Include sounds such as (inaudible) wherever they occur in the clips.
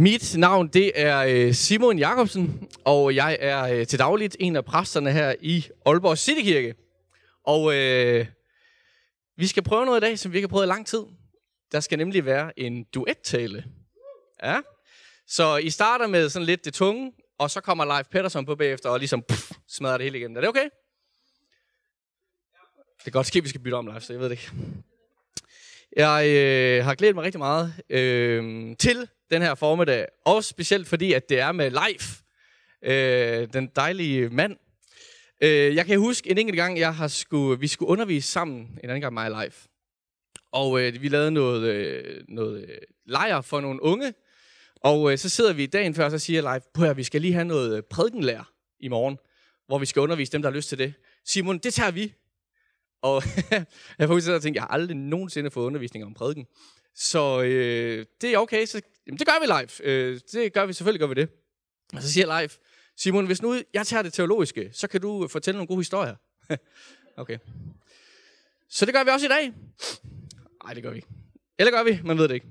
Mit navn det er øh, Simon Jakobsen, og jeg er øh, til dagligt en af præsterne her i Aalborg Citykirke. Og øh, vi skal prøve noget i dag, som vi ikke har prøvet i lang tid. Der skal nemlig være en duettale. Ja. Så I starter med sådan lidt det tunge, og så kommer Leif Pedersen på bagefter og ligesom pff, smadrer det hele igen. Er det okay? Det kan godt ske, at vi skal bytte om, Leif, så jeg ved det ikke. Jeg øh, har glædet mig rigtig meget øh, til den her formiddag. og specielt fordi, at det er med Leif, øh, den dejlige mand. Øh, jeg kan huske en enkelt gang, jeg har skulle, vi skulle undervise sammen, en anden gang mig og Leif. Og øh, vi lavede noget, øh, noget øh, lejr for nogle unge. Og øh, så sidder vi dagen før, og så siger Leif, på vi skal lige have noget øh, prædikenlærer i morgen, hvor vi skal undervise dem, der har lyst til det. Simon, det tager vi. Og (laughs) jeg får ud og tænke, jeg har aldrig nogensinde fået undervisning om prædiken. Så øh, det er okay, så jamen, det gør vi live. Øh, det gør vi, selvfølgelig gør vi det. Og så siger live, Simon, hvis nu jeg tager det teologiske, så kan du øh, fortælle nogle gode historier. (laughs) okay. Så det gør vi også i dag. Nej, det gør vi ikke. Eller gør vi? Man ved det ikke.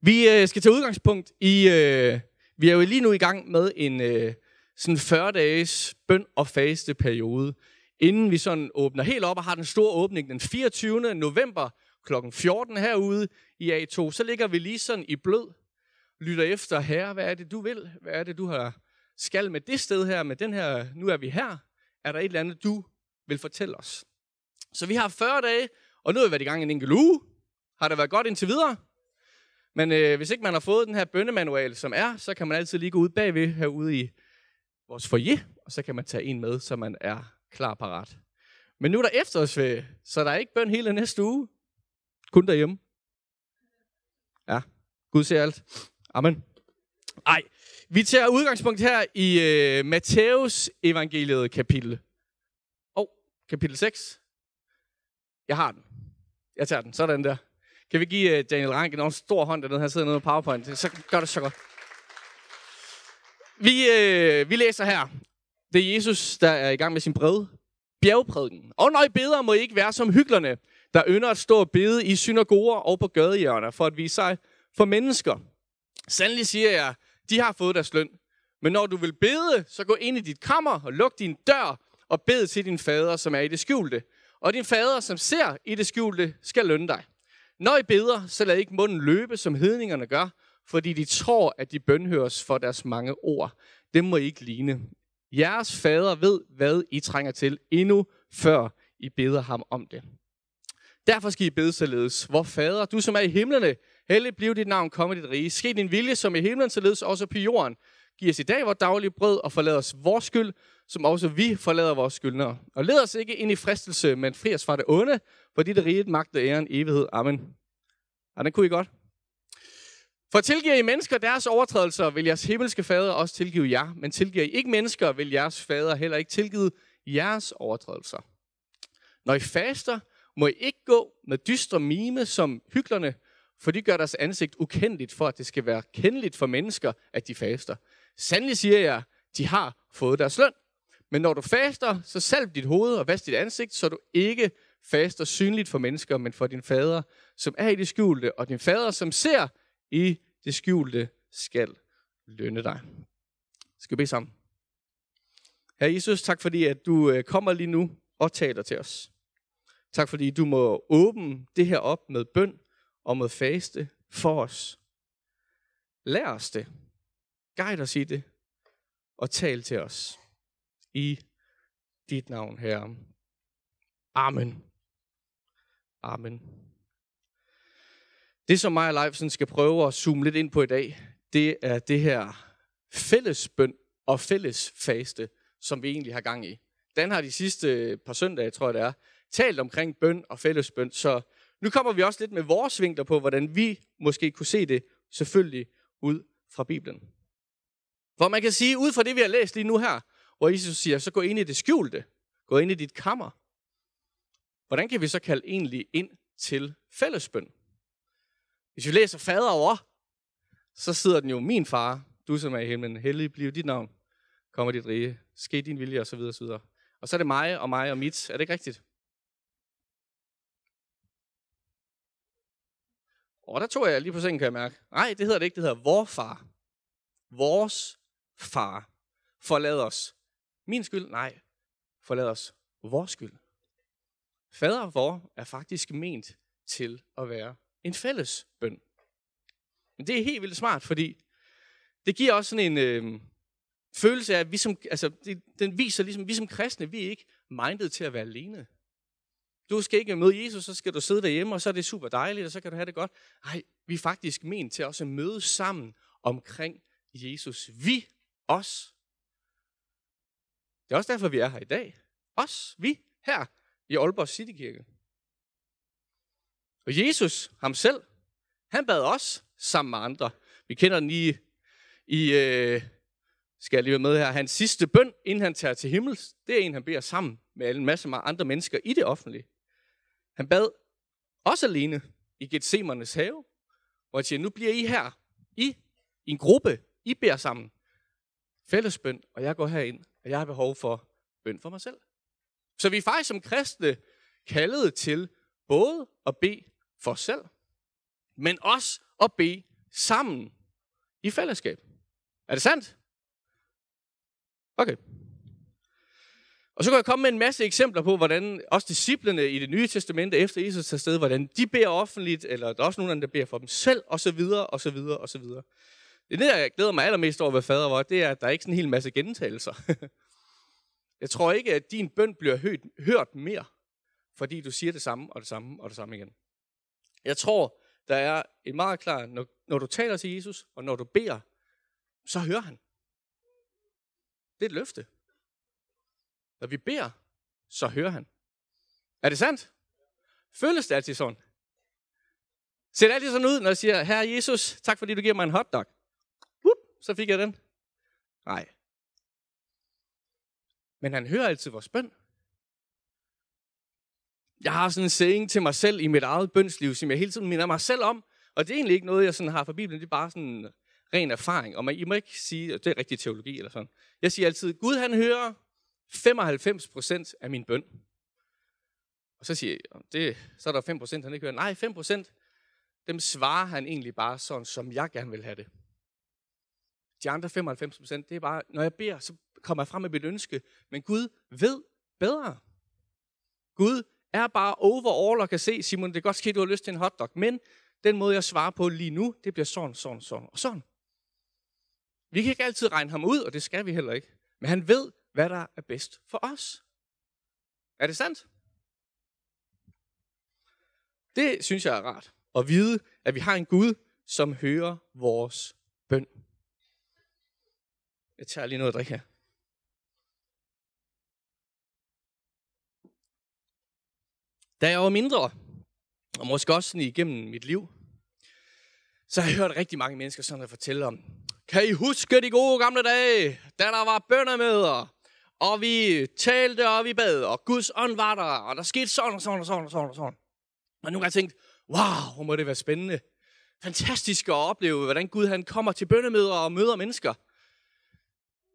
Vi øh, skal tage udgangspunkt i... Øh, vi er jo lige nu i gang med en øh, sådan 40-dages bøn og faste periode, inden vi sådan åbner helt op og har den store åbning den 24. november kl. 14 herude i A2. Så ligger vi lige sådan i blød, lytter efter, herre, hvad er det, du vil? Hvad er det, du har skal med det sted her, med den her, nu er vi her. Er der et eller andet, du vil fortælle os? Så vi har 40 dage, og nu har vi været i gang en enkelt uge. Har det været godt indtil videre? Men øh, hvis ikke man har fået den her bøndemanual, som er, så kan man altid lige gå ud bagved herude i vores foyer, og så kan man tage en med, så man er klar parat. Men nu er der efterårsferie, så der er ikke bøn hele næste uge. Kun derhjemme. Ja, Gud ser alt. Amen. Ej, vi tager udgangspunkt her i øh, Matthæus evangeliet kapitel. Åh, oh, kapitel 6. Jeg har den. Jeg tager den. Sådan der. Kan vi give uh, Daniel Rank en stor hånd dernede? Han sidder nede på PowerPoint. Så gør det så godt. Vi, øh, vi læser her. Det er Jesus, der er i gang med sin brev. Bjergprædiken. Og når I beder, må I ikke være som hyklerne, der ynder at stå og bede i synagoger og på gadehjørner for at vise sig for mennesker. Sandelig siger jeg, de har fået deres løn. Men når du vil bede, så gå ind i dit kammer og luk din dør og bed til din fader, som er i det skjulte. Og din fader, som ser i det skjulte, skal lønne dig. Når I beder, så lad ikke munden løbe, som hedningerne gør, fordi de tror, at de bønhøres for deres mange ord. Det må I ikke ligne. Jeres fader ved, hvad I trænger til, endnu før I beder ham om det. Derfor skal I bede således, hvor fader, du som er i himlene, hellig bliver dit navn, komme dit rige. Ske din vilje som i himlen, således også på jorden. Giv os i dag vores daglige brød, og forlad os vores skyld, som også vi forlader vores skyldnere. Og led os ikke ind i fristelse, men fri os fra det onde, for dit rige riget, magt og æren, evighed. Amen. Og den kunne I godt. For tilgiver I mennesker deres overtrædelser, vil jeres himmelske fader også tilgive jer. Men tilgiver I ikke mennesker, vil jeres fader heller ikke tilgive jeres overtrædelser. Når I faster, må I ikke gå med dystre mime som hyklerne, for de gør deres ansigt ukendeligt for, at det skal være kendeligt for mennesker, at de faster. Sandelig siger jeg, de har fået deres løn. Men når du faster, så salv dit hoved og vask dit ansigt, så du ikke faster synligt for mennesker, men for din fader, som er i det skjulte, og din fader, som ser i det skjulte, skal lønne dig. Skal vi bede sammen? Herre Jesus, tak fordi, at du øh, kommer lige nu og taler til os. Tak fordi du må åbne det her op med bøn og med faste for os. Lær os det. Guide os i det. Og tal til os. I dit navn, Herre. Amen. Amen. Det, som mig og Leif skal prøve at zoome lidt ind på i dag, det er det her fællesbøn og fælles faste, som vi egentlig har gang i. Den har de sidste øh, par søndage, tror jeg det er, talt omkring bøn og fællesbøn, så nu kommer vi også lidt med vores vinkler på, hvordan vi måske kunne se det selvfølgelig ud fra Bibelen. For man kan sige, ud fra det, vi har læst lige nu her, hvor Jesus siger, så gå ind i det skjulte. Gå ind i dit kammer. Hvordan kan vi så kalde egentlig ind til fællesbøn? Hvis vi læser fader over, så sidder den jo, min far, du som er i himlen, hellig bliver dit navn, kommer dit rige, ske din vilje, osv. osv. Og så er det mig og mig og mit. Er det ikke rigtigt? Og der tog jeg lige på sengen, kan jeg mærke. Nej, det hedder det ikke, det hedder vor far. Vores far. Forlad os. Min skyld? Nej. Forlad os. Vores skyld. Fader vor er faktisk ment til at være en fælles bøn. Men det er helt vildt smart, fordi det giver også sådan en øh, følelse af, at vi som, altså, det, den viser ligesom, at vi som kristne, vi er ikke mindet til at være alene. Du skal ikke møde Jesus, så skal du sidde derhjemme, og så er det super dejligt, og så kan du have det godt. Nej, vi er faktisk ment til også at møde sammen omkring Jesus. Vi, os. Det er også derfor, vi er her i dag. Os, vi, her i Aalborg Citykirke. Og Jesus, ham selv, han bad os sammen med andre. Vi kender den i, i øh, skal jeg lige være med her, hans sidste bøn, inden han tager til himmels, det er en, han beder sammen med en masse andre mennesker i det offentlige. Han bad også alene i Gethsemanes have, hvor han siger, nu bliver I her, I, i en gruppe, I beder sammen. Fællesbøn, og jeg går herind, og jeg har behov for bøn for mig selv. Så vi er faktisk som kristne kaldet til både at bede for os selv, men også at bede sammen i fællesskab. Er det sandt? Okay. Og så kan jeg komme med en masse eksempler på, hvordan også disciplene i det nye testamente efter Jesus tager sted, hvordan de beder offentligt, eller der er også nogen, der beder for dem selv, og så videre, og så videre, og så videre. Det, der jeg glæder mig allermest over ved fader var, det er, at der er ikke sådan en hel masse gentagelser. (laughs) jeg tror ikke, at din bøn bliver hørt, hørt mere, fordi du siger det samme, og det samme, og det samme igen. Jeg tror, der er et meget klart, når, når du taler til Jesus, og når du beder, så hører han. Det er et løfte. Når vi beder, så hører han. Er det sandt? Føles det altid sådan? Ser det altid sådan ud, når jeg siger, Herre Jesus, tak fordi du giver mig en hotdog. Whoop, så fik jeg den. Nej. Men han hører altid vores bøn. Jeg har sådan en saying til mig selv i mit eget bønsliv, som jeg hele tiden minder mig selv om. Og det er egentlig ikke noget, jeg sådan har fra Bibelen. Det er bare sådan ren erfaring. Og man, I må ikke sige, at det er rigtig teologi eller sådan. Jeg siger altid, Gud han hører 95% af min bøn. Og så siger jeg, det, så er der 5%, han ikke hører. Nej, 5%, dem svarer han egentlig bare sådan, som jeg gerne vil have det. De andre 95%, det er bare, når jeg beder, så kommer jeg frem med mit ønske. Men Gud ved bedre. Gud er bare overall og kan se, Simon, det er godt ske, du har lyst til en hotdog, men den måde, jeg svarer på lige nu, det bliver sådan, sådan, sådan og sådan. Vi kan ikke altid regne ham ud, og det skal vi heller ikke. Men han ved, hvad der er bedst for os. Er det sandt? Det synes jeg er rart. At vide, at vi har en Gud, som hører vores bøn. Jeg tager lige noget at drikke her. Da jeg var mindre, og måske også sådan igennem mit liv, så har jeg hørt rigtig mange mennesker sådan at fortælle om, kan I huske de gode gamle dage, da der var bønnemøder, og vi talte, og vi bad, og Guds ånd var der, og der skete sådan og sådan og sådan og sådan og sådan. Og nu har jeg tænkt, wow, hvor må det være spændende. Fantastisk at opleve, hvordan Gud han kommer til bønnemøder og møder mennesker.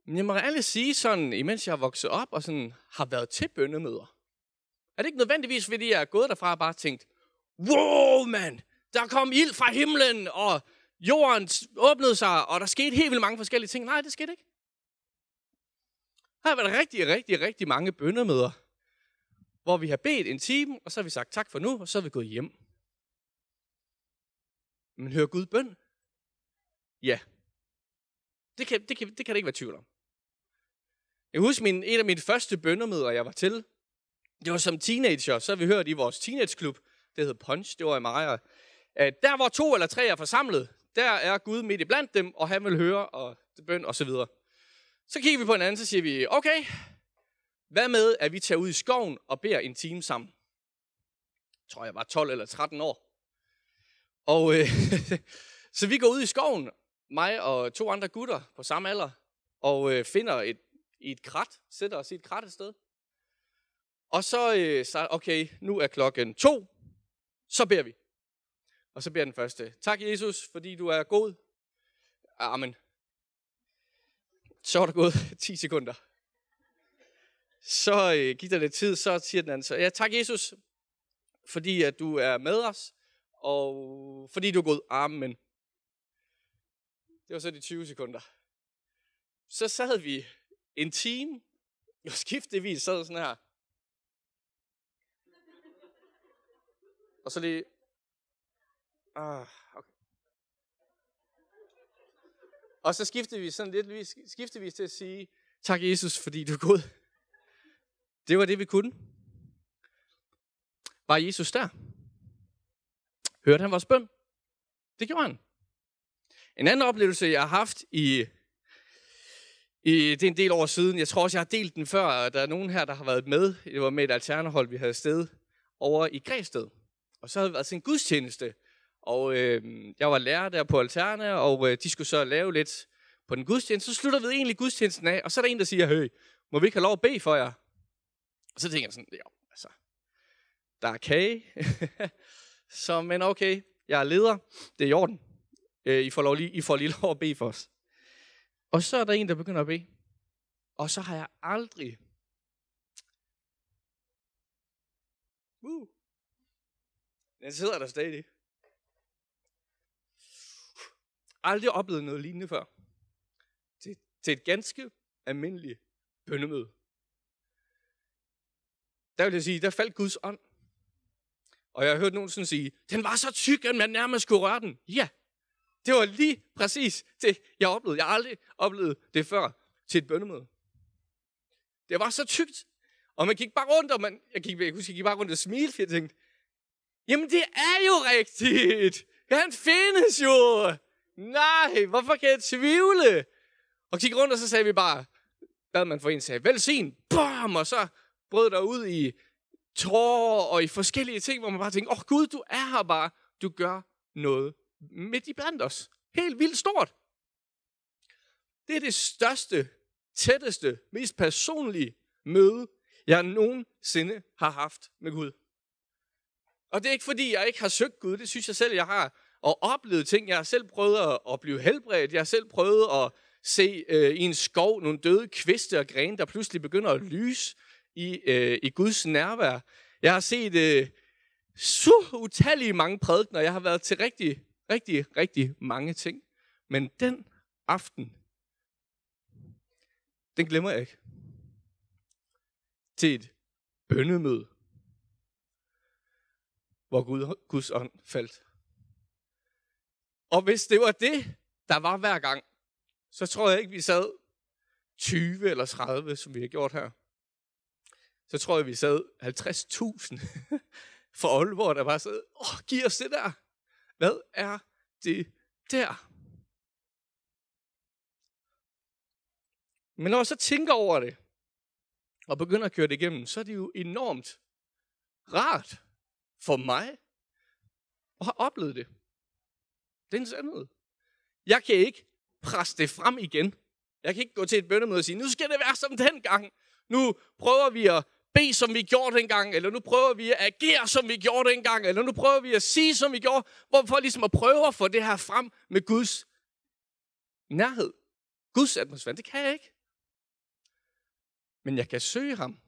Men jeg må ærligt sige sådan, imens jeg har vokset op og sådan har været til bønnemøder, er det ikke nødvendigvis, fordi jeg er gået derfra og bare tænkt, wow, mand, der kom ild fra himlen, og jorden åbnede sig, og der skete helt vildt mange forskellige ting. Nej, det skete ikke. Her har været rigtig, rigtig, rigtig mange bønnemøder, hvor vi har bedt en time, og så har vi sagt tak for nu, og så er vi gået hjem. Men hører Gud bøn? Ja. Det kan, det, kan, det kan det ikke være tvivl om. Jeg husker min, en af mine første bønnemøder, jeg var til. Det var som teenager, så har vi hørt i vores teenageklub, det hed Punch, det var i Maja, at der hvor to eller tre er forsamlet, der er Gud midt i blandt dem, og han vil høre og bøn og så videre. Så kigger vi på hinanden, så siger vi, okay, hvad med, at vi tager ud i skoven og beder en time sammen? Jeg tror, jeg var 12 eller 13 år. Og øh, (laughs) så vi går ud i skoven, mig og to andre gutter på samme alder, og øh, finder et, i et krat, sætter os i et krat et sted. Og så, øh, så, okay, nu er klokken to, så beder vi. Og så beder den første, tak Jesus, fordi du er god. Amen. Så er der gået (laughs) 10 sekunder. Så øh, gik der lidt tid, så siger den anden så, ja tak Jesus, fordi at du er med os, Og fordi du er god. Amen. Det var så de 20 sekunder. Så sad vi en time, og (laughs) skiftevis sad sådan her. Og så lige... Ah, okay. Og så skiftede vi sådan lidt, skiftede vi til at sige, tak Jesus, fordi du er god. Det var det, vi kunne. Var Jesus der? Hørte han vores bøn? Det gjorde han. En anden oplevelse, jeg har haft i, i, det er en del år siden, jeg tror også, jeg har delt den før, der er nogen her, der har været med, det var med et alternehold, vi havde sted over i Græsted. Og så havde det været til en gudstjeneste, og øh, jeg var lærer der på Alterne, og øh, de skulle så lave lidt på den gudstjeneste. Så slutter vi egentlig gudstjenesten af, og så er der en, der siger, høj, må vi ikke have lov at bede for jer? Og så tænker jeg sådan, ja, altså, der er kage. (laughs) så, men okay, jeg er leder, det er i orden. Øh, I, får lov, lige, I får lige (laughs) lov at bede for os. Og så er der en, der begynder at bede. Og så har jeg aldrig... Uh, den sidder der stadig. Aldrig oplevet noget lignende før. Til, til et ganske almindeligt bøndemøde. Der vil jeg sige, der faldt Guds ånd. Og jeg har hørt nogen sådan sige, den var så tyk, at man nærmest kunne røre den. Ja, det var lige præcis det, jeg oplevede. Jeg har aldrig oplevet det før til et bøndemøde. Det var så tykt. Og man gik bare rundt, og man, jeg, gik, jeg husker, jeg gik bare rundt og smilte, for jeg tænkte, jamen det er jo rigtigt. Han findes jo. Nej, hvorfor kan jeg tvivle? Og kigge rundt, og så sagde vi bare, hvad man for en sagde, velsign, bam, og så brød der ud i tårer og i forskellige ting, hvor man bare tænkte, åh oh, Gud, du er her bare, du gør noget midt i blandt os. Helt vildt stort. Det er det største, tætteste, mest personlige møde, jeg nogensinde har haft med Gud. Og det er ikke fordi, jeg ikke har søgt Gud. Det synes jeg selv, jeg har. Og oplevet ting. Jeg har selv prøvet at blive helbredt. Jeg har selv prøvet at se øh, i en skov nogle døde kviste og grene, der pludselig begynder at lyse i, øh, i Guds nærvær. Jeg har set øh, så utallige mange prædikner. Jeg har været til rigtig rigtig, rigtig mange ting. Men den aften, den glemmer jeg ikke. Til et bøndemøde hvor Gud, Guds ånd faldt. Og hvis det var det, der var hver gang, så tror jeg ikke, vi sad 20 eller 30, som vi har gjort her. Så tror jeg, vi sad 50.000 (laughs) for Aalborg, der bare sad, åh, giv os det der. Hvad er det der? Men når jeg så tænker over det, og begynder at køre det igennem, så er det jo enormt rart for mig og har oplevet det. Det er en sandhed. Jeg kan ikke presse det frem igen. Jeg kan ikke gå til et bønnemøde og sige, nu skal det være som den gang. Nu prøver vi at bede, som vi gjorde dengang, eller nu prøver vi at agere, som vi gjorde dengang, eller nu prøver vi at sige, som vi gjorde, hvorfor ligesom at prøve at få det her frem med Guds nærhed. Guds atmosfære, det kan jeg ikke. Men jeg kan søge ham.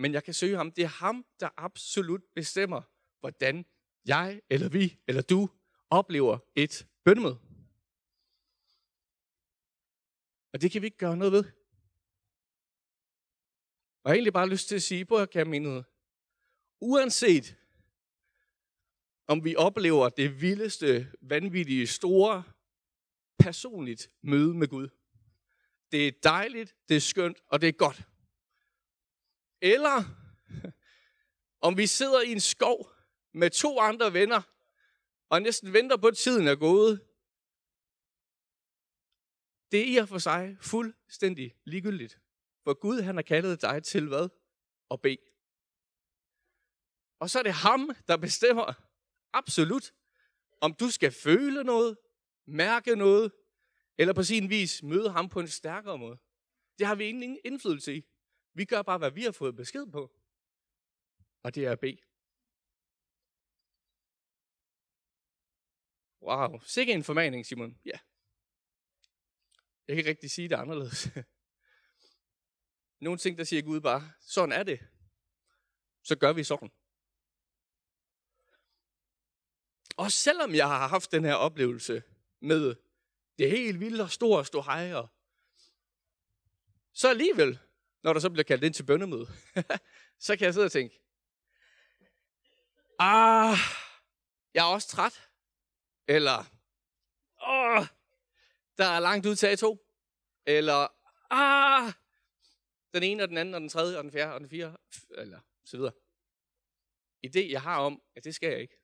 Men jeg kan søge ham. Det er ham, der absolut bestemmer, hvordan jeg, eller vi, eller du oplever et bønnemøde. Og det kan vi ikke gøre noget ved. Og jeg har egentlig bare lyst til at sige, på kan menighed, uanset om vi oplever det vildeste, vanvittige, store, personligt møde med Gud. Det er dejligt, det er skønt, og det er godt. Eller (laughs) om vi sidder i en skov med to andre venner, og næsten venter på, at tiden er gået. Det er i og for sig fuldstændig ligegyldigt. For Gud, han har kaldet dig til hvad? At bede. Og så er det ham, der bestemmer absolut, om du skal føle noget, mærke noget, eller på sin vis møde ham på en stærkere måde. Det har vi ingen indflydelse i. Vi gør bare, hvad vi har fået besked på. Og det er at bede. Wow, sikke en formaning, Simon. Ja. Jeg kan ikke rigtig sige det anderledes. (laughs) Nogle ting, der siger Gud bare, sådan er det. Så gør vi sådan. Og selvom jeg har haft den her oplevelse med det helt vilde og store stå hejer, så alligevel, når der så bliver kaldt ind til bøndemøde, (laughs) så kan jeg sidde og tænke, ah, jeg er også træt. Eller, åh, der er langt ud til A2. Eller, ah, den ene og den anden og den tredje og den fjerde og den fjerde, eller så videre. Idé, jeg har om, at det skal jeg ikke.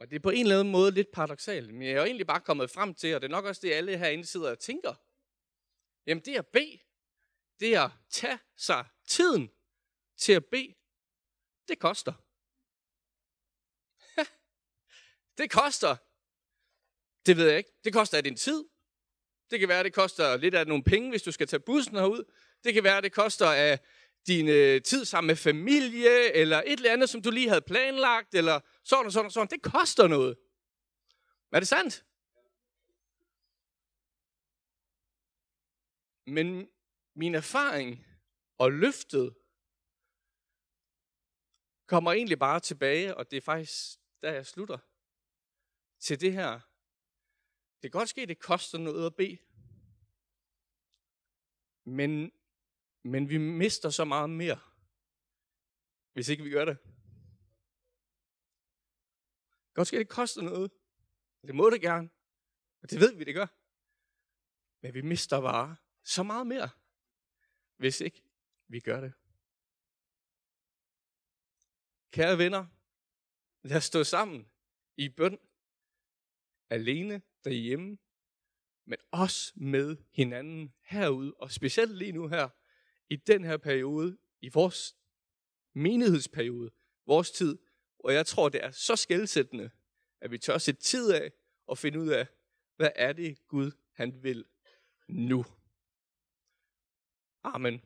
Og det er på en eller anden måde lidt paradoxalt, men jeg er jo egentlig bare kommet frem til, og det er nok også det, alle herinde sidder og tænker. Jamen det at bede, det at tage sig tiden til at bede, det koster. det koster. Det ved jeg ikke. Det koster af din tid. Det kan være, det koster lidt af nogle penge, hvis du skal tage bussen herud. Det kan være, det koster af din øh, tid sammen med familie, eller et eller andet, som du lige havde planlagt, eller sådan og sådan og sådan. Det koster noget. Er det sandt? Men min erfaring og løftet kommer egentlig bare tilbage, og det er faktisk der, jeg slutter, til det her. Det kan godt ske, det koster noget at bede. Men, men vi mister så meget mere, hvis ikke vi gør det. Godt ske, det koster noget. Det må det gerne. Og det ved vi, det gør. Men vi mister varer så meget mere, hvis ikke vi gør det. Kære venner, lad os stå sammen i bøn, alene derhjemme, men også med hinanden herude, og specielt lige nu her, i den her periode, i vores menighedsperiode, vores tid, og jeg tror, det er så skældsættende, at vi tør sætte tid af og finde ud af, hvad er det Gud, han vil nu. Amen.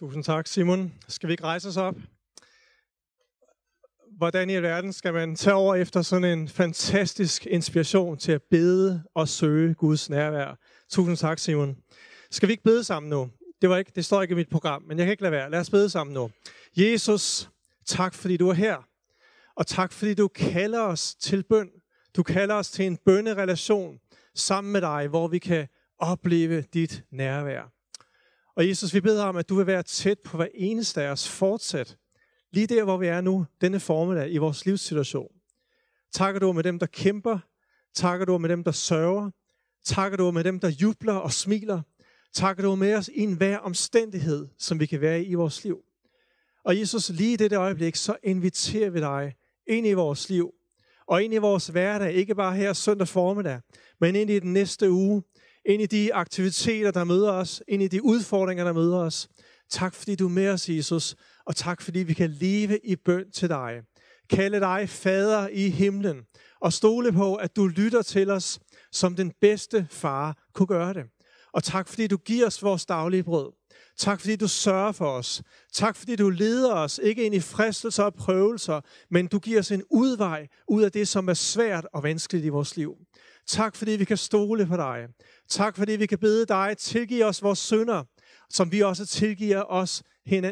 Tusind tak, Simon. Skal vi ikke rejse os op? Hvordan i verden skal man tage over efter sådan en fantastisk inspiration til at bede og søge Guds nærvær? Tusind tak, Simon. Skal vi ikke bede sammen nu? Det, var ikke, det står ikke i mit program, men jeg kan ikke lade være. Lad os bede sammen nu. Jesus, tak fordi du er her. Og tak fordi du kalder os til bøn. Du kalder os til en bønnerelation sammen med dig, hvor vi kan opleve dit nærvær. Og Jesus, vi beder om, at du vil være tæt på hver eneste af os fortsat. Lige der, hvor vi er nu, denne formiddag i vores livssituation. Takker du med dem, der kæmper. Takker du med dem, der sørger. Takker du med dem, der jubler og smiler. Takker du med os i enhver omstændighed, som vi kan være i i vores liv. Og Jesus, lige i dette øjeblik, så inviterer vi dig ind i vores liv. Og ind i vores hverdag, ikke bare her søndag formiddag, men ind i den næste uge, ind i de aktiviteter, der møder os, ind i de udfordringer, der møder os. Tak fordi du er med os, Jesus, og tak fordi vi kan leve i bøn til dig. Kalde dig fader i himlen, og stole på, at du lytter til os, som den bedste far kunne gøre det. Og tak fordi du giver os vores daglige brød. Tak fordi du sørger for os. Tak fordi du leder os, ikke ind i fristelser og prøvelser, men du giver os en udvej ud af det, som er svært og vanskeligt i vores liv. Tak fordi vi kan stole på dig. Tak fordi vi kan bede dig, tilgive os vores synder, som vi også tilgiver os,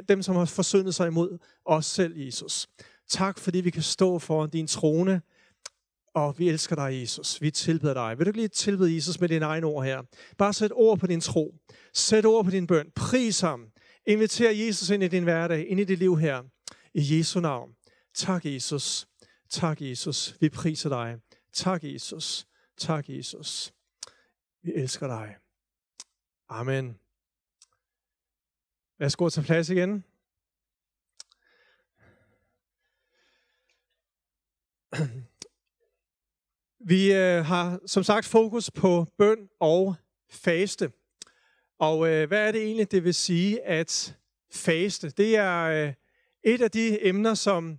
dem som har forsyndet sig imod os selv, Jesus. Tak fordi vi kan stå foran din trone, og vi elsker dig, Jesus. Vi tilbeder dig. Vil du ikke lige tilbede Jesus med dine egne ord her? Bare sæt ord på din tro. Sæt ord på din bøn. Pris ham. Inviter Jesus ind i din hverdag, ind i dit liv her. I Jesu navn. Tak, Jesus. Tak, Jesus. Vi priser dig. Tak, Jesus. Tak, Jesus. Vi elsker dig. Amen. Værsgo at tage plads igen. (clears throat) Vi øh, har som sagt fokus på bøn og faste. Og øh, hvad er det egentlig, det vil sige at faste? Det er øh, et af de emner, som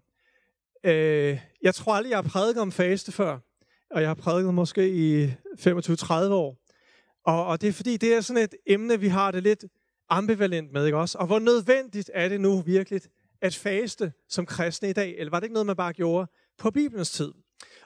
øh, jeg tror aldrig, jeg har prædiket om faste før. Og jeg har prædiket måske i 25-30 år. Og, og det er fordi, det er sådan et emne, vi har det lidt ambivalent med, ikke også? Og hvor nødvendigt er det nu virkelig at faste som kristne i dag? Eller var det ikke noget, man bare gjorde på Bibelens tid?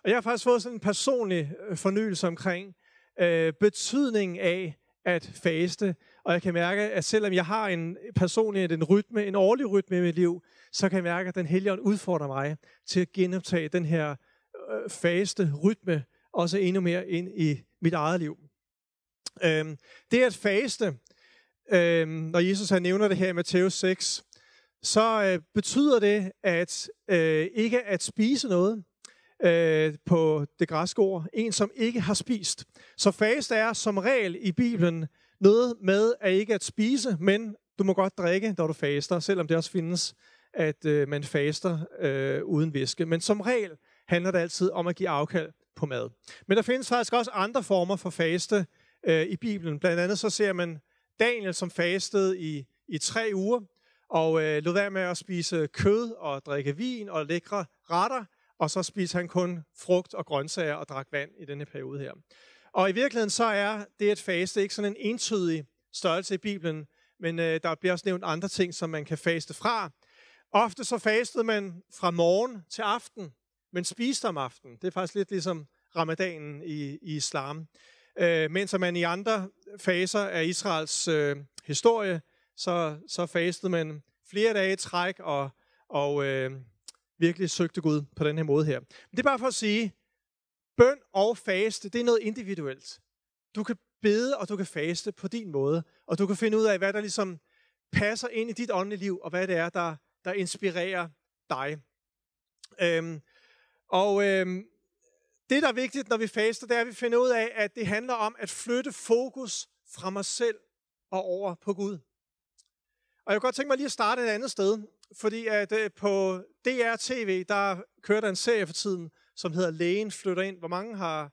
Og jeg har faktisk fået sådan en personlig øh, fornyelse omkring øh, betydningen af at faste. Og jeg kan mærke, at selvom jeg har en personlig en rytme, en årlig rytme i mit liv, så kan jeg mærke, at den hellige udfordrer mig til at genoptage den her øh, faste rytme, også endnu mere ind i mit eget liv. Øhm, det at faste, øhm, når Jesus han nævner det her i Matthæus 6, så øh, betyder det at øh, ikke at spise noget øh, på det græske ord. En, som ikke har spist. Så faste er som regel i Bibelen noget med at ikke at spise, men du må godt drikke, når du faster, selvom det også findes, at øh, man faster øh, uden væske. Men som regel handler det altid om at give afkald på mad. Men der findes faktisk også andre former for faste øh, i Bibelen. Blandt andet så ser man Daniel, som fastede i, i tre uger, og øh, lod være med at spise kød og drikke vin og lækre retter, og så spiste han kun frugt og grøntsager og drak vand i denne periode her. Og i virkeligheden så er det at faste ikke sådan en entydig størrelse i Bibelen, men øh, der bliver også nævnt andre ting, som man kan faste fra. Ofte så fastede man fra morgen til aften, men spiste om aftenen. Det er faktisk lidt ligesom ramadanen i, i islam. Øh, mens man i andre faser af Israels øh, historie, så, så fastede man flere dage i træk og, og øh, virkelig søgte Gud på den her måde her. Men det er bare for at sige, bøn og faste, det er noget individuelt. Du kan bede, og du kan faste på din måde, og du kan finde ud af, hvad der ligesom passer ind i dit åndelige liv, og hvad det er, der, der inspirerer dig. Øhm, og øhm, det, der er vigtigt, når vi faster, det er, at vi finder ud af, at det handler om at flytte fokus fra mig selv og over på Gud. Og jeg kunne godt tænke mig lige at starte et andet sted, fordi at øh, på DR-TV, der kører der en serie for tiden, som hedder Lægen flytter ind. Hvor mange har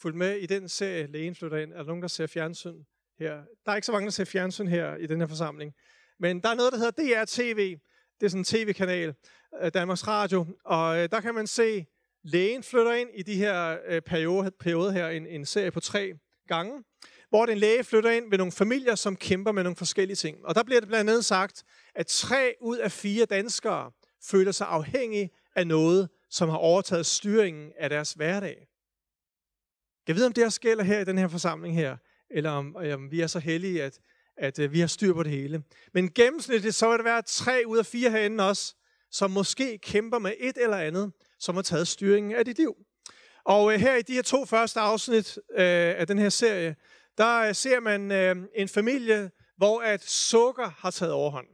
fulgt med i den serie, Lægen flytter ind? Er der nogen, der ser fjernsyn her? Der er ikke så mange, der ser fjernsyn her i den her forsamling. Men der er noget, der hedder DR-TV. Det er sådan en tv-kanal, øh, Danmarks Radio. Og øh, der kan man se, lægen flytter ind i de her øh, perioder, periode her, en, en serie på tre gange hvor den læge flytter ind ved nogle familier, som kæmper med nogle forskellige ting. Og der bliver det blandt andet sagt, at tre ud af fire danskere føler sig afhængige af noget, som har overtaget styringen af deres hverdag. Jeg ved, om det også gælder her i den her forsamling her, eller om, om vi er så heldige, at, at at vi har styr på det hele. Men gennemsnitligt så vil det være tre ud af fire herinde også, som måske kæmper med et eller andet, som har taget styringen af dit liv. Og uh, her i de her to første afsnit uh, af den her serie, der øh, ser man øh, en familie, hvor at sukker har taget overhånd.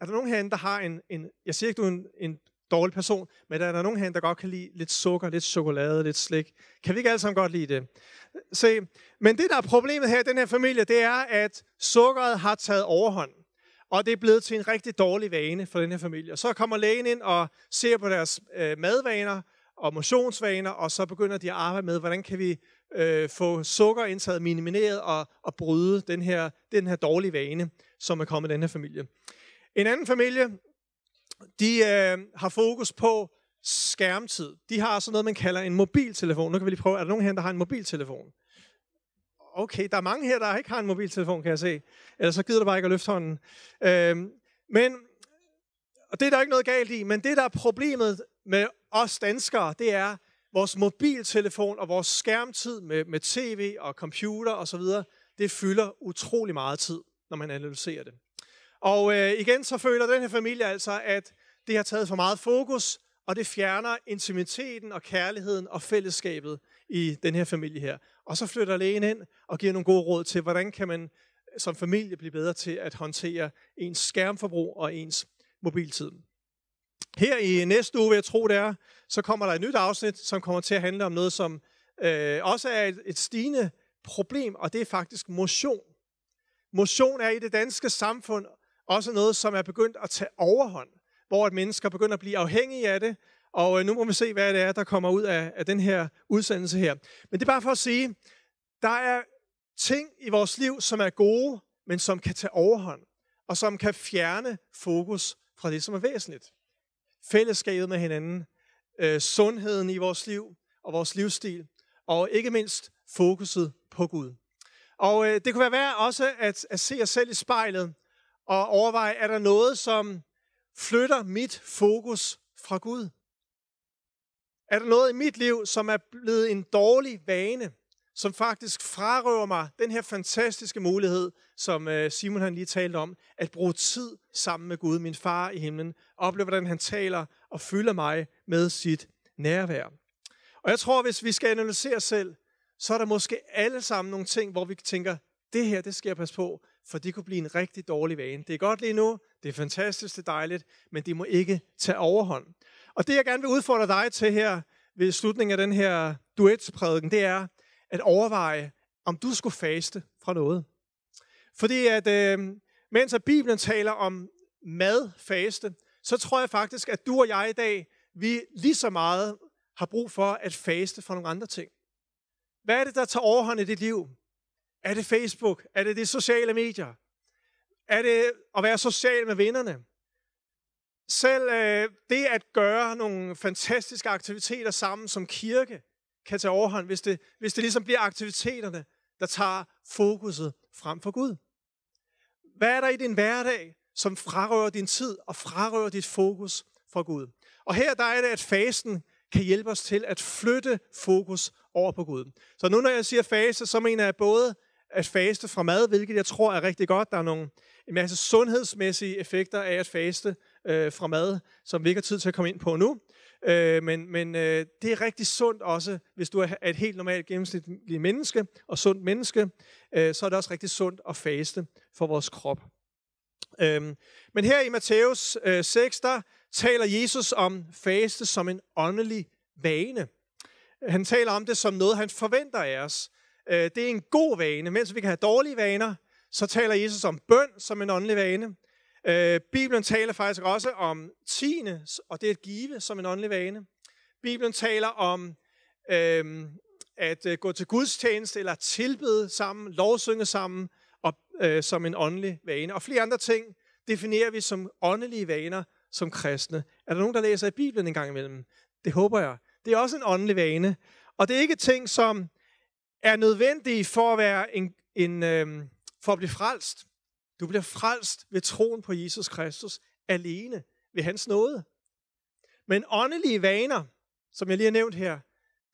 Er der nogen herinde, der har en, en jeg siger ikke, du er en, en dårlig person, men er der nogen herinde, der godt kan lide lidt sukker, lidt chokolade, lidt slik? Kan vi ikke alle sammen godt lide det? Se, men det, der er problemet her i den her familie, det er, at sukkeret har taget overhånd. Og det er blevet til en rigtig dårlig vane for den her familie. Og så kommer lægen ind og ser på deres øh, madvaner og motionsvaner, og så begynder de at arbejde med, hvordan kan vi øh, få sukkerindtaget minimeret og, og bryde den her, den her dårlige vane, som er kommet i den her familie. En anden familie, de øh, har fokus på skærmtid. De har sådan noget, man kalder en mobiltelefon. Nu kan vi lige prøve, er der nogen her, der har en mobiltelefon? Okay, der er mange her, der ikke har en mobiltelefon, kan jeg se. Ellers så gider du bare ikke at løfte hånden. Øh, men, og det er der ikke noget galt i, men det, der er problemet med os danskere, det er, vores mobiltelefon og vores skærmtid med, med tv og computer osv., det fylder utrolig meget tid, når man analyserer det. Og øh, igen så føler den her familie altså, at det har taget for meget fokus, og det fjerner intimiteten og kærligheden og fællesskabet i den her familie her. Og så flytter lægen ind og giver nogle gode råd til, hvordan kan man som familie blive bedre til at håndtere ens skærmforbrug og ens mobiltid. Her i næste uge, vil jeg tro det er, så kommer der et nyt afsnit, som kommer til at handle om noget, som øh, også er et, et stigende problem, og det er faktisk motion. Motion er i det danske samfund også noget, som er begyndt at tage overhånd, hvor at mennesker begynder at blive afhængige af det, og øh, nu må vi se, hvad det er, der kommer ud af, af den her udsendelse her. Men det er bare for at sige, der er ting i vores liv, som er gode, men som kan tage overhånd, og som kan fjerne fokus fra det, som er væsentligt. Fællesskabet med hinanden, øh, sundheden i vores liv og vores livsstil, og ikke mindst fokuset på Gud. Og øh, det kunne være værd også at, at se os selv i spejlet og overveje, er der noget, som flytter mit fokus fra Gud? Er der noget i mit liv, som er blevet en dårlig vane, som faktisk frarøver mig den her fantastiske mulighed, som øh, Simon han lige talte om, at bruge tid sammen med Gud, min far i himlen, opleve, hvordan han taler og fylder mig med sit nærvær. Og jeg tror, hvis vi skal analysere os selv, så er der måske alle sammen nogle ting, hvor vi tænker, det her, det skal jeg passe på, for det kunne blive en rigtig dårlig vane. Det er godt lige nu, det er fantastisk, det er dejligt, men det må ikke tage overhånd. Og det, jeg gerne vil udfordre dig til her ved slutningen af den her duetsprædiken, det er at overveje, om du skulle faste fra noget. Fordi at øh, mens at Bibelen taler om madfaste, så tror jeg faktisk, at du og jeg i dag, vi lige så meget har brug for at faste fra nogle andre ting. Hvad er det, der tager overhånd i dit liv? Er det Facebook? Er det de sociale medier? Er det at være social med vennerne? Selv øh, det at gøre nogle fantastiske aktiviteter sammen som kirke, kan tage overhånd, hvis det, hvis det ligesom bliver aktiviteterne, der tager fokuset frem for Gud. Hvad er der i din hverdag, som frarøver din tid og frarøver dit fokus fra Gud? Og her der er det, at fasten kan hjælpe os til at flytte fokus over på Gud. Så nu når jeg siger faste, så mener jeg både at faste fra mad, hvilket jeg tror er rigtig godt. Der er nogle, en masse sundhedsmæssige effekter af at faste øh, fra mad, som vi ikke har tid til at komme ind på nu. Øh, men men øh, det er rigtig sundt også, hvis du er et helt normalt gennemsnitligt menneske og sundt menneske, øh, så er det også rigtig sundt at faste for vores krop. Øh, men her i Matthæus øh, 6, der taler Jesus om faste som en åndelig vane. Han taler om det som noget, han forventer af os. Øh, det er en god vane. Mens vi kan have dårlige vaner, så taler Jesus om bøn som en åndelig vane. Øh, Bibelen taler faktisk også om tiende, og det er at give som en åndelig vane. Bibelen taler om øhm, øh, at gå til gudstjeneste eller tilbede sammen, lovsynge sammen og, øh, som en åndelig vane. Og flere andre ting definerer vi som åndelige vaner som kristne. Er der nogen, der læser i Bibelen en gang imellem? Det håber jeg. Det er også en åndelig vane. Og det er ikke ting, som er nødvendige for at være en, en øh, for at blive frelst. Du bliver frelst ved troen på Jesus Kristus alene ved hans nåde. Men åndelige vaner, som jeg lige har nævnt her,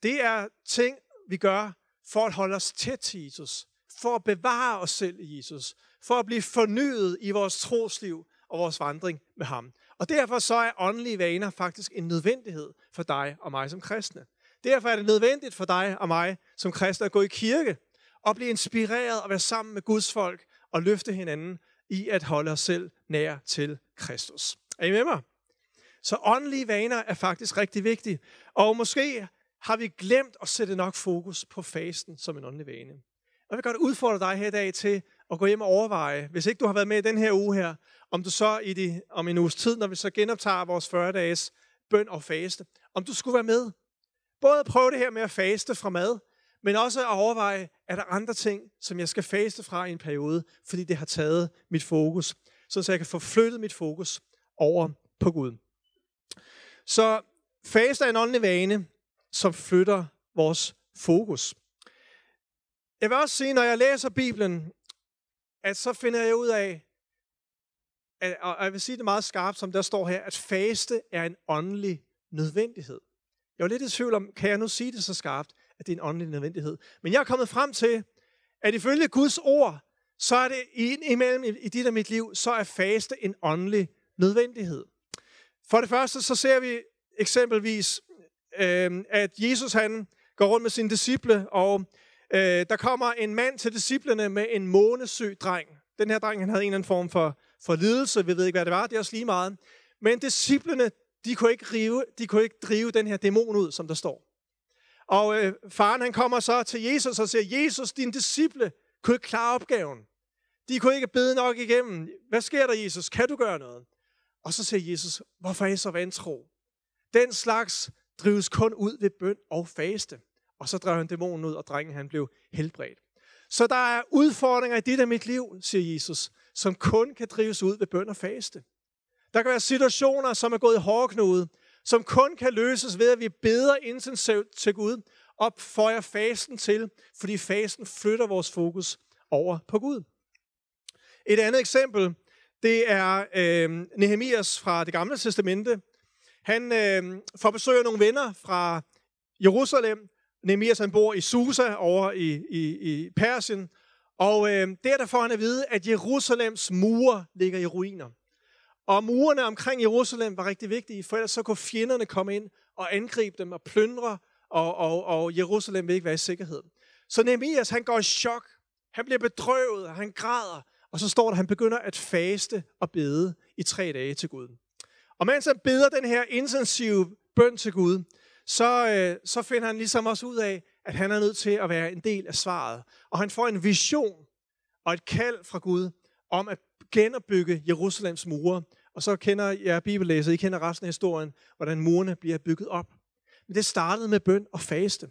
det er ting, vi gør for at holde os tæt til Jesus, for at bevare os selv i Jesus, for at blive fornyet i vores trosliv og vores vandring med ham. Og derfor så er åndelige vaner faktisk en nødvendighed for dig og mig som kristne. Derfor er det nødvendigt for dig og mig som kristne at gå i kirke og blive inspireret og være sammen med Guds folk og løfte hinanden i at holde os selv nær til Kristus. Er I med mig? Så åndelige vaner er faktisk rigtig vigtige. Og måske har vi glemt at sætte nok fokus på fasten som en åndelig vane. Og jeg vil godt udfordre dig her i dag til at gå hjem og overveje, hvis ikke du har været med i den her uge her, om du så i de, om en uges tid, når vi så genoptager vores 40-dages bøn og faste, om du skulle være med. Både prøve det her med at faste fra mad, men også at overveje, er der andre ting, som jeg skal faste fra i en periode, fordi det har taget mit fokus, så jeg kan få flyttet mit fokus over på Gud. Så faste er en åndelig vane, som flytter vores fokus. Jeg vil også sige, når jeg læser Bibelen, at så finder jeg ud af, at, og jeg vil sige det meget skarpt, som der står her, at faste er en åndelig nødvendighed. Jeg var lidt i tvivl om, kan jeg nu sige det så skarpt? At det er en åndelig nødvendighed. Men jeg er kommet frem til, at ifølge Guds ord, så er det imellem i dit og mit liv, så er faste en åndelig nødvendighed. For det første, så ser vi eksempelvis, øh, at Jesus han går rundt med sine disciple, og øh, der kommer en mand til disciplene med en månesyg dreng. Den her dreng, han havde en eller anden form for, for lidelse, vi ved ikke, hvad det var, det er også lige meget. Men disciplene, de kunne, ikke rive, de kunne ikke drive den her dæmon ud, som der står. Og øh, faren han kommer så til Jesus og siger, Jesus, din disciple kunne ikke klare opgaven. De kunne ikke bede nok igennem. Hvad sker der, Jesus? Kan du gøre noget? Og så siger Jesus, hvorfor er I så vantro? Den slags drives kun ud ved bøn og faste. Og så drev han dæmonen ud, og drengen han blev helbredt. Så der er udfordringer i dit af mit liv, siger Jesus, som kun kan drives ud ved bøn og faste. Der kan være situationer, som er gået i hårdknude, som kun kan løses ved, at vi beder intensivt til Gud og føjer fasten til, fordi fasten flytter vores fokus over på Gud. Et andet eksempel, det er øh, Nehemias fra det gamle testamente. Han øh, får besøg af nogle venner fra Jerusalem, Nehemias han bor i Susa over i, i, i Persien, og øh, der der får han at vide, at Jerusalems mure ligger i ruiner. Og murene omkring Jerusalem var rigtig vigtige, for ellers så kunne fjenderne komme ind og angribe dem og plyndre, og, og, og Jerusalem vil ikke være i sikkerhed. Så Nehemias, han går i chok. Han bliver bedrøvet, og han græder. Og så står der, at han begynder at faste og bede i tre dage til Gud. Og mens han beder den her intensive bøn til Gud, så, øh, så finder han ligesom også ud af, at han er nødt til at være en del af svaret. Og han får en vision og et kald fra Gud om at genopbygge Jerusalems mure. Og så kender jeg bibellæser, I kender resten af historien, hvordan murene bliver bygget op. Men det startede med bøn og faste.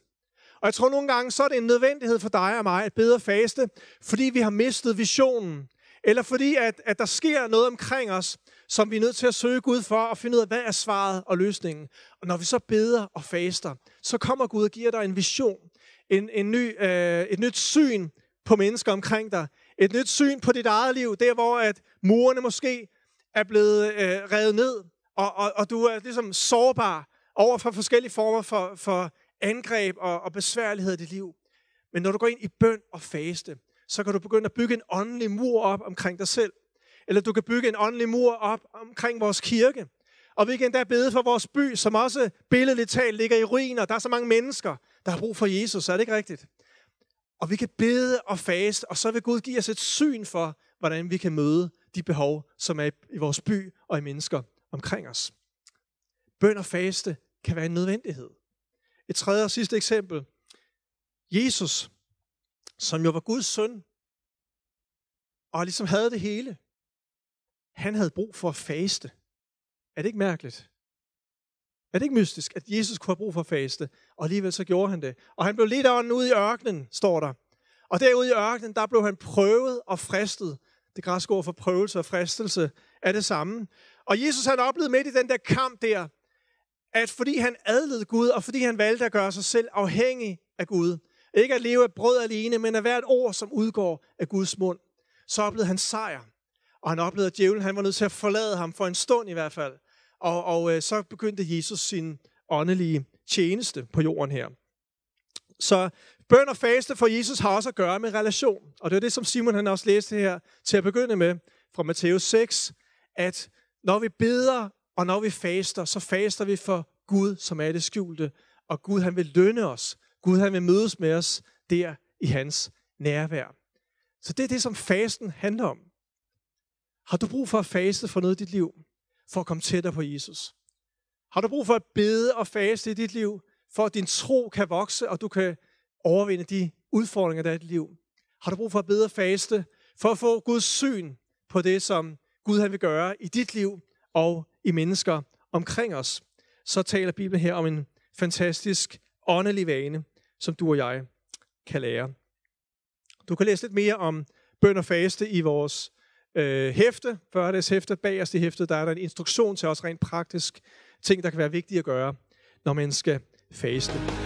Og jeg tror nogle gange, så er det en nødvendighed for dig og mig at bede og faste, fordi vi har mistet visionen. Eller fordi, at, at der sker noget omkring os, som vi er nødt til at søge Gud for og finde ud af, hvad er svaret og løsningen. Og når vi så beder og faster, så kommer Gud og giver dig en vision, en, en ny, øh, et nyt syn på mennesker omkring dig, et nyt syn på dit eget liv, der hvor at murene måske er blevet øh, revet ned, og, og, og du er ligesom sårbar over for forskellige former for, for angreb og, og besværligheder i dit liv. Men når du går ind i bøn og faste, så kan du begynde at bygge en åndelig mur op omkring dig selv. Eller du kan bygge en åndelig mur op omkring vores kirke. Og vi kan endda bede for vores by, som også billedligt talt ligger i ruiner. Der er så mange mennesker, der har brug for Jesus, er det ikke rigtigt? Og vi kan bede og faste, og så vil Gud give os et syn for, hvordan vi kan møde de behov, som er i vores by og i mennesker omkring os. Bøn og faste kan være en nødvendighed. Et tredje og sidste eksempel. Jesus, som jo var Guds søn, og ligesom havde det hele, han havde brug for at faste. Er det ikke mærkeligt? Er det ikke mystisk, at Jesus kunne have brug for at faste? Og alligevel så gjorde han det. Og han blev lidt ånden ude i ørkenen, står der. Og derude i ørkenen, der blev han prøvet og fristet. Det græske ord for prøvelse og fristelse er det samme. Og Jesus han oplevede midt i den der kamp der, at fordi han adlede Gud, og fordi han valgte at gøre sig selv afhængig af Gud, ikke at leve af brød alene, men af hvert ord, som udgår af Guds mund, så oplevede han sejr. Og han oplevede, at djævlen han var nødt til at forlade ham for en stund i hvert fald. Og, og øh, så begyndte Jesus sin åndelige tjeneste på jorden her. Så bøn og faste for Jesus har også at gøre med relation. Og det er det, som Simon han også læste her til at begynde med fra Matthæus 6, at når vi beder og når vi faster, så faster vi for Gud, som er det skjulte. Og Gud han vil lønne os. Gud han vil mødes med os der i hans nærvær. Så det er det, som fasten handler om. Har du brug for at faste for noget i dit liv, for at komme tættere på Jesus? Har du brug for at bede og faste i dit liv, for at din tro kan vokse, og du kan overvinde de udfordringer, der er i dit liv? Har du brug for at bede og faste, for at få Guds syn på det, som Gud han vil gøre i dit liv og i mennesker omkring os? Så taler Bibelen her om en fantastisk åndelig vane, som du og jeg kan lære. Du kan læse lidt mere om bøn og faste i vores øh, hæfte, førdags hæfte. Bagerst i hæftet, der er der en instruktion til os rent praktisk ting, der kan være vigtige at gøre, når man skal faste.